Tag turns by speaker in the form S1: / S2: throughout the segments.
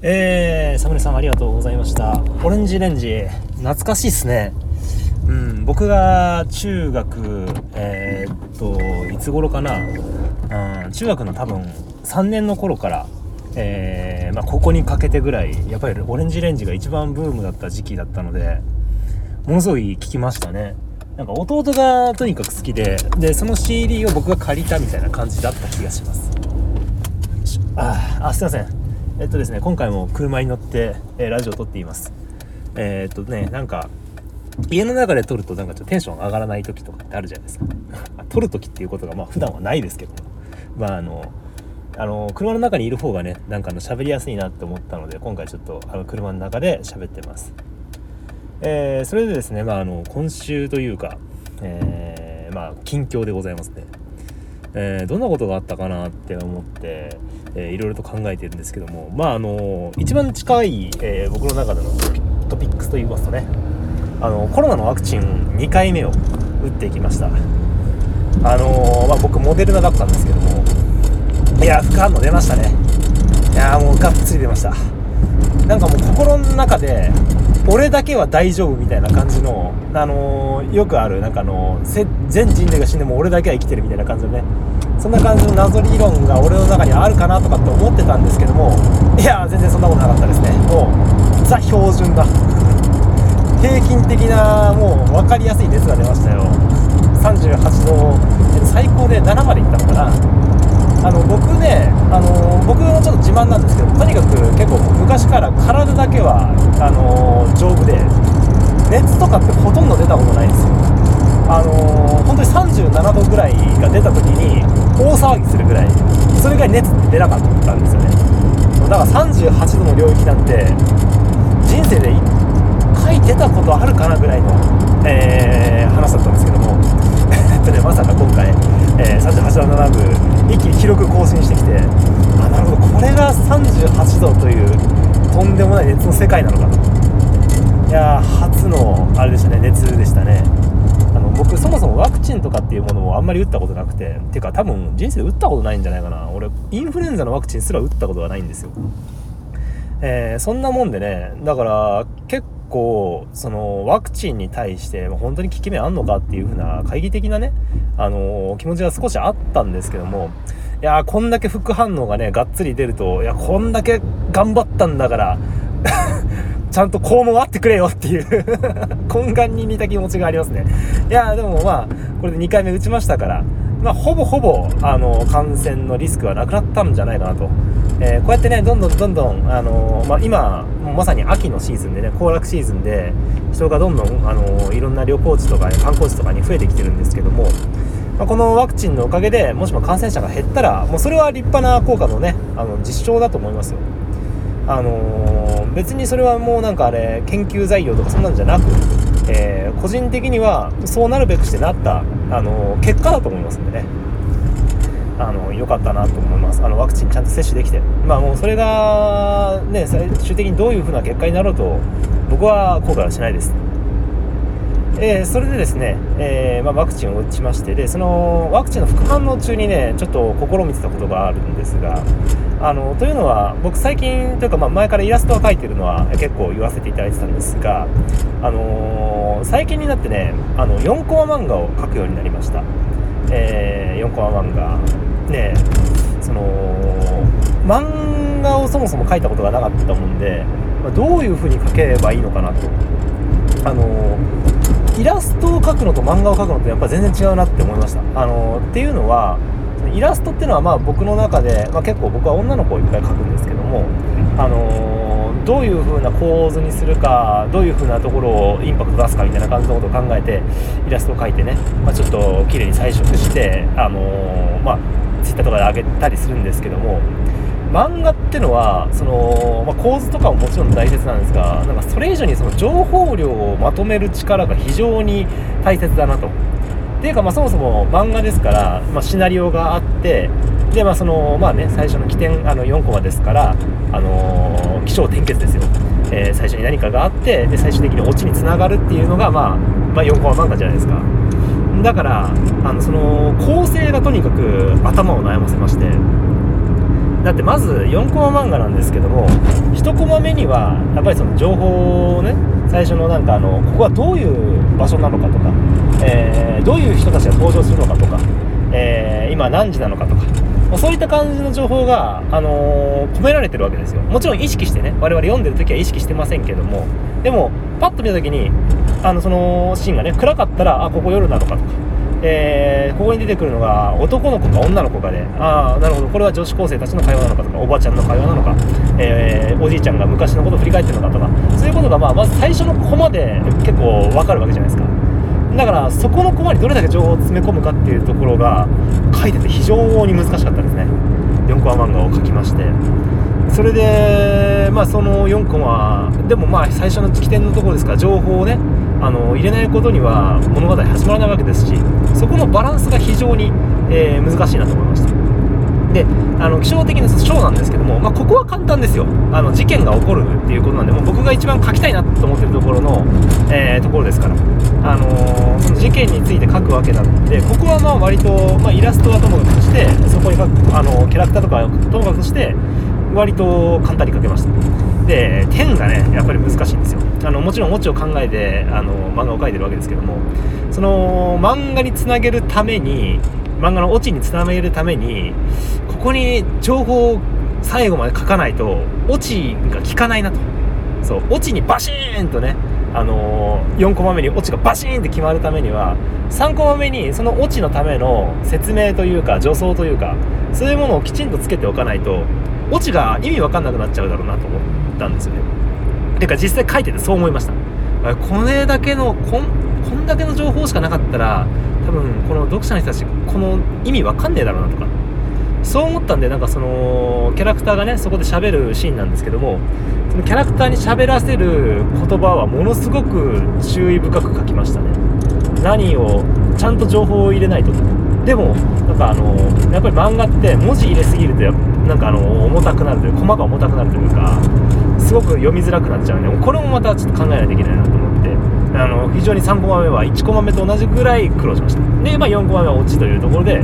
S1: えー、サムネさんありがとうございました。オレンジレンジ懐かしいっすね。うん僕が中学えー、っといつ頃かな、うん、中学の多分3年の頃からえー、まあ、ここにかけてぐらいやっぱりオレンジレンジが一番ブームだった時期だったのでものすごい聞きましたね。なんか弟がとにかく好きででその CD を僕が借りたみたいな感じだった気がします。ああすいません。えっとですね今回も車に乗って、え、ラジオを撮っています。えー、っとねなんか家の中で撮るとなんかちょっとテンション上がらない時とかってあるじゃないですか。撮る時っていうことがまあ普段はないですけどまああのあの車の中にいる方がねなんかの喋りやすいなって思ったので今回ちょっとあの車の中で喋ってます。えー、それでですね、まあ、あの今週というか、えー、まあ、近況でございますね、えー、どんなことがあったかなって思って、えー、いろいろと考えてるんですけども。まああの一番近い、えー、僕の中でのトピックスといいますとね。あのコロナのワクチン2回目を打っていきました。あのまあ、僕モデルナだったんですけども。いや副反応出ましたね。いやもうがっつり出ました。なんかもう心の中で俺だけは大丈夫みたいな感じの、あのー、よくあるなんかあの全人類が死んでも俺だけは生きてるみたいな感じのね。そんな感じの謎理論が俺の中にあるかなとかって思ってたんですけどもいや全然そんなことなかったですね。もうザ標準だ。平均的なもう分かりやすい熱が出ましたよ。38度最高で7までいったのかな。あの僕ね、あの僕のちょっと自慢なんですけどとにかく結構昔から体だけはあの丈夫で熱とかってほとんど出たことないんですよ。あの本当に37度ぐらいが出た時に大騒ぎするぐらいそれぐらい熱って出なかったんですよね。だから38度の領域なんて人生で1回出たことあるかなぐらいの、えー、話だったんですけども。え っとねまさか今回えー、38度7分一気に記録更新してきてあなるほどこれが38度というとんでもない熱の世界なのかと。いや初のあれでしたね熱でしたね。あの僕そもそもワクチンとかっていうものをあんまり打ったことなくててか多分人生で打ったことないんじゃないかな。俺インフルエンザのワクチンすら打ったことがないんですよ。えー、そんなもんでねだから結構そのワクチンに対して本当に効き目あんのかっていう風な懐疑的なね、あのー、気持ちが少しあったんですけどもいやこんだけ副反応がねがっつり出るといやこんだけ頑張ったんだから ちゃんと肛門あってくれよっていう 懇願に似た気持ちがありますね。いやでもまあこれで2回目打ちましたからまあ、ほぼほぼあの感染のリスクはなくなったんじゃないかなと、えー、こうやってねどんどんどんどん、あのまあ、今まさに秋のシーズンでね行楽シーズンで人がどんどん、あのいろんな旅行地とか、ね、観光地とかに増えてきてるんですけども、まあ、このワクチンのおかげでもしも感染者が減ったらもうそれは立派な効果のねあの実証だと思いますよ。あの、別にそれはもうなんかあれ研究材料とかそんなんじゃなくえー、個人的にはそうなるべくしてなった、あの結果だと思いますんでねあの良かったなと思います。あのワクチンちゃんと接種できて。まあもうそれがね最終的にどういう風な結果になろうと僕は後悔はしないです。えー、それでですね、えー、まあ、ワクチンを打ちましてでそのワクチンの副反応中にねちょっと試みてたことがあるんですがあのというのは僕最近というか、まあ、前からイラストを描いてるのは結構言わせていただいてたんですが、あのー、最近になってねあの4コマ漫画を描くようになりました、えー、4コマ漫画ねその漫画をそもそも描いたことがなかったもんで、まあ、どういう風に描ければいいのかなと。あのイラストを描くのと漫画を描くのってやっぱ全然違うなって思いました。あのっていうのはイラストっていうのはまあ僕の中で、まあ、結構僕は女の子をいっぱい描くんですけども、あのどういう風な構図にするかどういう風なところをインパクト出すかみたいな感じのことを考えてイラストを描いてね、まあ、ちょっと綺麗に彩色して、あのー、まあ、ツイッターとかで上げたりするんですけども漫画ってのはその、まあ、構図とかももちろん大切なんですがなんかそれ以上にその情報量をまとめる力が非常に大切だなと。っていうか、まあ、そもそも漫画ですから、まあ、シナリオがあってで、まあそのまあね、最初の起点あの4コマですから、あの、起承転結ですよ、えー、最初に何かがあってで最終的にオチにつながるっていうのが、まあ、まあ、4コマ漫画じゃないですか。だからあのその構成がとにかく頭を悩ませまして。だってまず4コマ漫画なんですけども1コマ目にはやっぱりその情報をね最初のなんかあのここはどういう場所なのかとか、えー、どういう人たちが登場するのかとか、えー、今何時なのかとかそういった感じの情報が、あのー、込められてるわけですよ。もちろん意識してね我々読んでる時は意識してませんけどもでもパッと見た時にあのそのシーンがね暗かったらあここ夜なのかとかえー、ここに出てくるのが男の子か女の子かでああなるほどこれは女子高生たちの会話なのかとかおばちゃんの会話なのか、えー、おじいちゃんが昔のことを振り返ってるのかとかそういうことが、まあ、まず最初のコマで結構わかるわけじゃないですか。だからそこのコマにどれだけ情報を詰め込むかっていうところが書いてて非常に難しかったですね。4コマ漫画を書きまして。それでまあその4コマでもまあ最初の起点のところですから情報をねあの入れないことには物語始まらないわけですしそこのバランスが非常に、えー、難しいなと思いました。であの気象的な章なんですけども、まあ、ここは簡単ですよ。あの事件が起こるっていうことなんでもう僕が一番書きたいなと思ってるところの、えー、ところですから、あのー、その事件について書くわけなのでここはまあ割と、まあ、イラストはともかくしてそこに書くあのキャラクターとかともかくとして割と簡単に書けました。で点がねやっぱり難しいんですよ。あのもちろんオチを考えてあの漫画を描いてるわけですけどもその漫画につなげるために漫画のオチにつなげるためにここに情報を最後まで書かないとオチが効かないなと。そうオチにバシーンとねあのー、4コマ目にオチがバシーンって決まるためには3コマ目にそのオチのための説明というか助走というかそういうものをきちんとつけておかないとオチが意味わかんなくなっちゃうだろうなと思ったんですよね。てか実際書いててそう思いました。これだけのこんこんだけの情報しかなかったら多分この読者の人たちこの意味わかんねえだろうなとか。そう思ったんでなんかそのキャラクターがねそこで喋るシーンなんですけどもそのキャラクターに喋らせる言葉はものすごく注意深く書きましたね。何をちゃんと情報を入れないと。でもなんかあのやっぱり漫画って文字入れすぎるとなんかあの重たくなるというコマが重たくなるというかすごく読みづらくなっちゃうんでこれもまたちょっと考えないといけないなと。あの非常に3コマ目は1コマ目と同じぐらい苦労しました。で、まあ、4コマ目は落ちというところで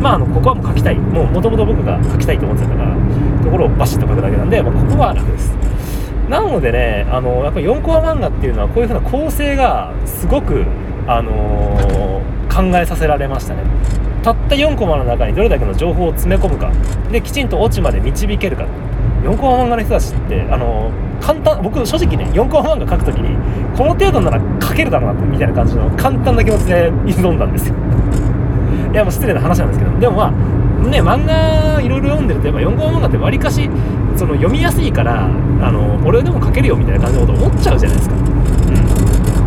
S1: まああのここはもう書きたい。もともと僕が書きたいと思ってたからところをバシッと書くだけなんで、まあ、ここは楽です。なのでねあのやっぱり4コマ漫画っていうのはこういう風な構成がすごくあのー、考えさせられましたね。たった4コマの中にどれだけの情報を詰め込むか。できちんとオチまで導けるか。4コマ漫画の人たちってあの簡単僕正直ね4コマ漫画書くときにこの程度なら書けるだろうなみたいな感じの簡単な気持ちで挑んだんですよ。いやもう失礼な話なんですけどでもまあね漫画いろいろ読んでるとやっぱ4コマ漫画ってわりかしその読みやすいからあの俺でも書けるよみたいな感じのこと思っちゃうじゃないですか。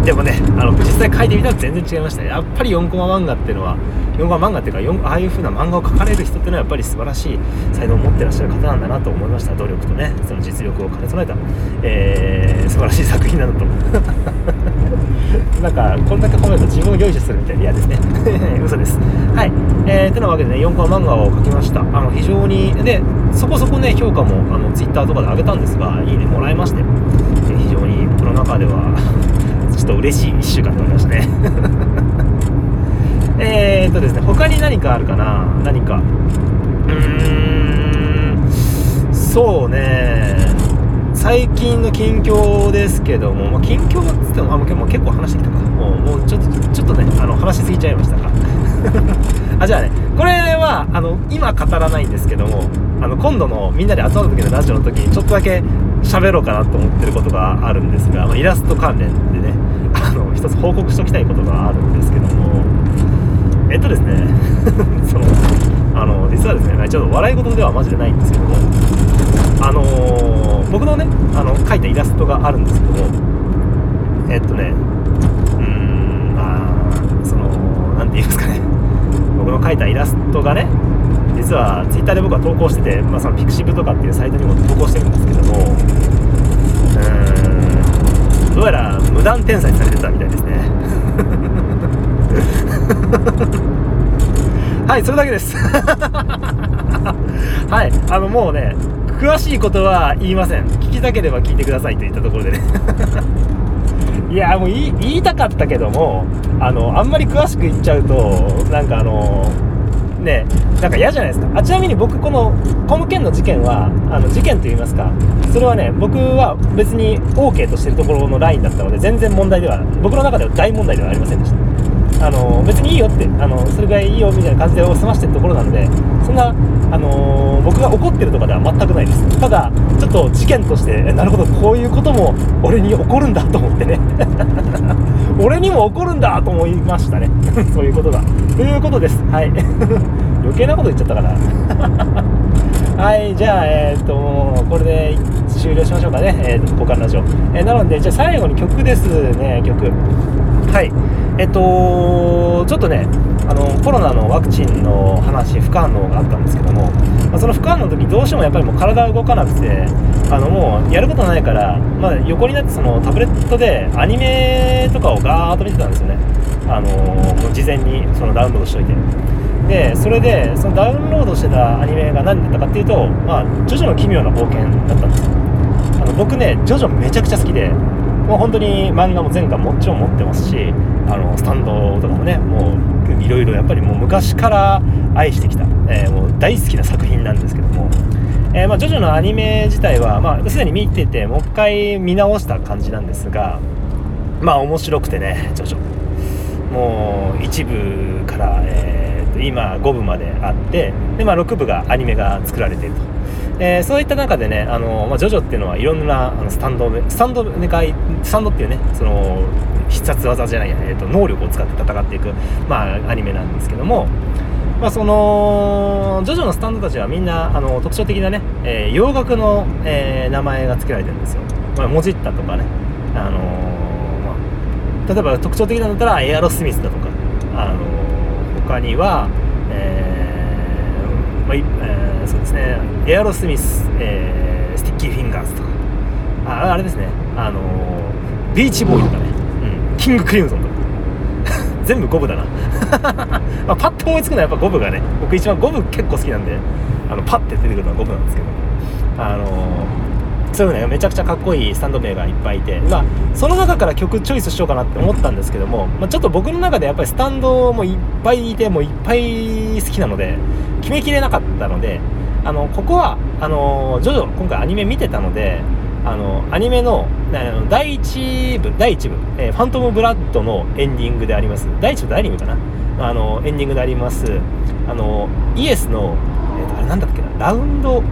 S1: でもねあの実際書いてみたら全然違いましたやっぱり4コマ漫画っていうのは4コマ漫画っていうかああいう風な漫画を描かれる人っていうのはやっぱり素晴らしい才能を持ってらっしゃる方なんだなと思いました。努力とねその実力を兼ね備えた、えー、素晴らしい作品なんだと。なんかこんだけ褒めると自分を用意するみたいで嫌ですね。嘘です。はい。えー、てなわけでね4コマ漫画を描きました。あの非常にでそこそこね評価もあの Twitter とかで上げたんですがいいねもらいまして非常に僕の中ではちょっと嬉しい1週間となりましたね。え、っとですね他に何かあるかな？何か。うーんそうね。最近の近況ですけども、まあ、近況っつってもあもう結構話してきたか。もうもうちょっとちょっとねあの話しすぎちゃいましたか。あじゃあねこれはあの今語らないんですけどもあの今度のみんなで集まった時のラジオの時にちょっとだけ喋ろうかなと思ってることがあるんですが、まあ、イラスト関連でね。一つ報告しておきたいことがあるんですけども。えっとですね。そのあの実はですねちょっと笑い事ではマジでないんですけども。あのー、僕のねあの描いたイラストがあるんですけども。えっとねうーんまあその何て言いますかね。僕の描いたイラストがね実は Twitter で僕は投稿してて、まあ、そのピクシブとかっていうサイトにも投稿してるんですけども。うーん。どうやら無断転載されてたみたいですね。はいそれだけです。はいあのもうね詳しいことは言いません。聞きたければ聞いてくださいといったところでね。いやもう言いたかったけどもあのあんまり詳しく言っちゃうとなんかあのねなんか嫌じゃないですか。あちなみに僕このこの件の事件はあの事件と言いますかそれはね僕は別に OK としてるところのラインだったので全然問題では僕の中では大問題ではありませんでした。あの別にいいよってあのそれぐらいいいよみたいな感じで済ましてるところなのでそんな、あの、僕が怒ってるとかでは全くないです。ただちょっと事件としてなるほどこういうことも俺に起こるんだと思ってね。俺にも起こるんだと思いましたね。そういうことが。ということです。はい。余計なこと言っちゃったからはいじゃあえっ、とこれで終了しましょうかね。えっ、と交換ラジオ、えー、なのでじゃあ最後に曲ですね曲。はい。えっとちょっとねあのコロナのワクチンの話副反応があったんですけども、まあ、その副反応の時どうしてもやっぱりもう体動かなくてあのもうやることないから、まあ、横になってそのタブレットでアニメとかをガーッと見てたんですよね。あの事前にそのダウンロードしといて。でそれでそのダウンロードしてたアニメが何だったかっていうと「まあ、ジョジョの奇妙な冒険」だったんですよ。あの僕ねジョジョめちゃくちゃ好きでもう本当に漫画も全巻もちろん持ってますしあのスタンドとかもねもういろいろやっぱりもう昔から愛してきた、えー、もう大好きな作品なんですけども、えー、まあ、ジョジョのアニメ自体は、まあ、すでに見ててもう一回見直した感じなんですがまあ面白くてねジョジョもう一部から、えー、と今5部まであってで、まあ、6部がアニメが作られていると。えー、そういった中でね、あのまあ、ジョジョっていうのはいろんなあのスタンドスタンドでかいスタンドっていうねその必殺技じゃないや、えーと、能力を使って戦っていく、まあ、アニメなんですけども、まあ、そのジョジョのスタンドたちはみんなあの特徴的なね、えー、洋楽の、えー、名前が付けられてるんですよ、まあ、もじったとかね、あのまあ、例えば特徴的なんだったらエアロスミスだとか、あの他には、まあえーそうですね。エアロスミス、えー、スティッキーフィンガーズとか。ああれですね。あのー、ビーチボーイとかね、うん、キングクリムゾンとか。全部五分だな。まあ、パッと思いつくのはやっぱ五分がね僕一番五分結構好きなんであのパッて出てくるのは五分なんですけど。あのーそういうねめちゃくちゃかっこいいスタンド名がいっぱいいて、まあ、その中から曲チョイスしようかなって思ったんですけども、まあ、ちょっと僕の中でやっぱりスタンドもいっぱいいてもういっぱい好きなので決めきれなかったのであのここはあのジョジョ今回アニメ見てたのであのアニメの第1部第1部、えー、ファントムブラッドのエンディングであります。第1部第2部かな。あのエンディングでありますあのイエスの、えーと、あれなんだっけなラウンド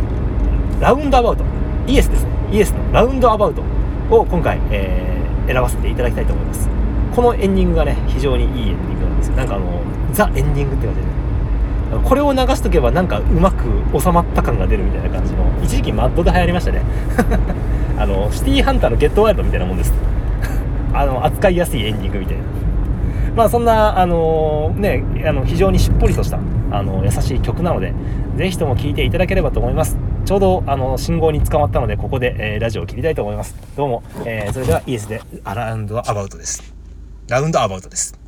S1: ラウンドアバウト。イエスです。ねイエスのラウンドアバウトを今回、えー、選ばせていただきたいと思います。このエンディングがね非常にいいエンディングなんですよ。なんかあのザ・エンディングって感じでね。これを流しとけばなんかうまく収まった感が出るみたいな感じの一時期マッドで流行りましたね。あのシティーハンターのゲットワイルドみたいなもんです。あの扱いやすいエンディングみたいな。まあそんなあのねあの非常にしっぽりとしたあの優しい曲なのでぜひとも聴いていただければと思います。ちょうどあの信号に捕まったのでここで、えー、ラジオを切りたいと思います。どうも、えー、それではイエスで。アラウンドアバウトです。ラウンドアバウトです。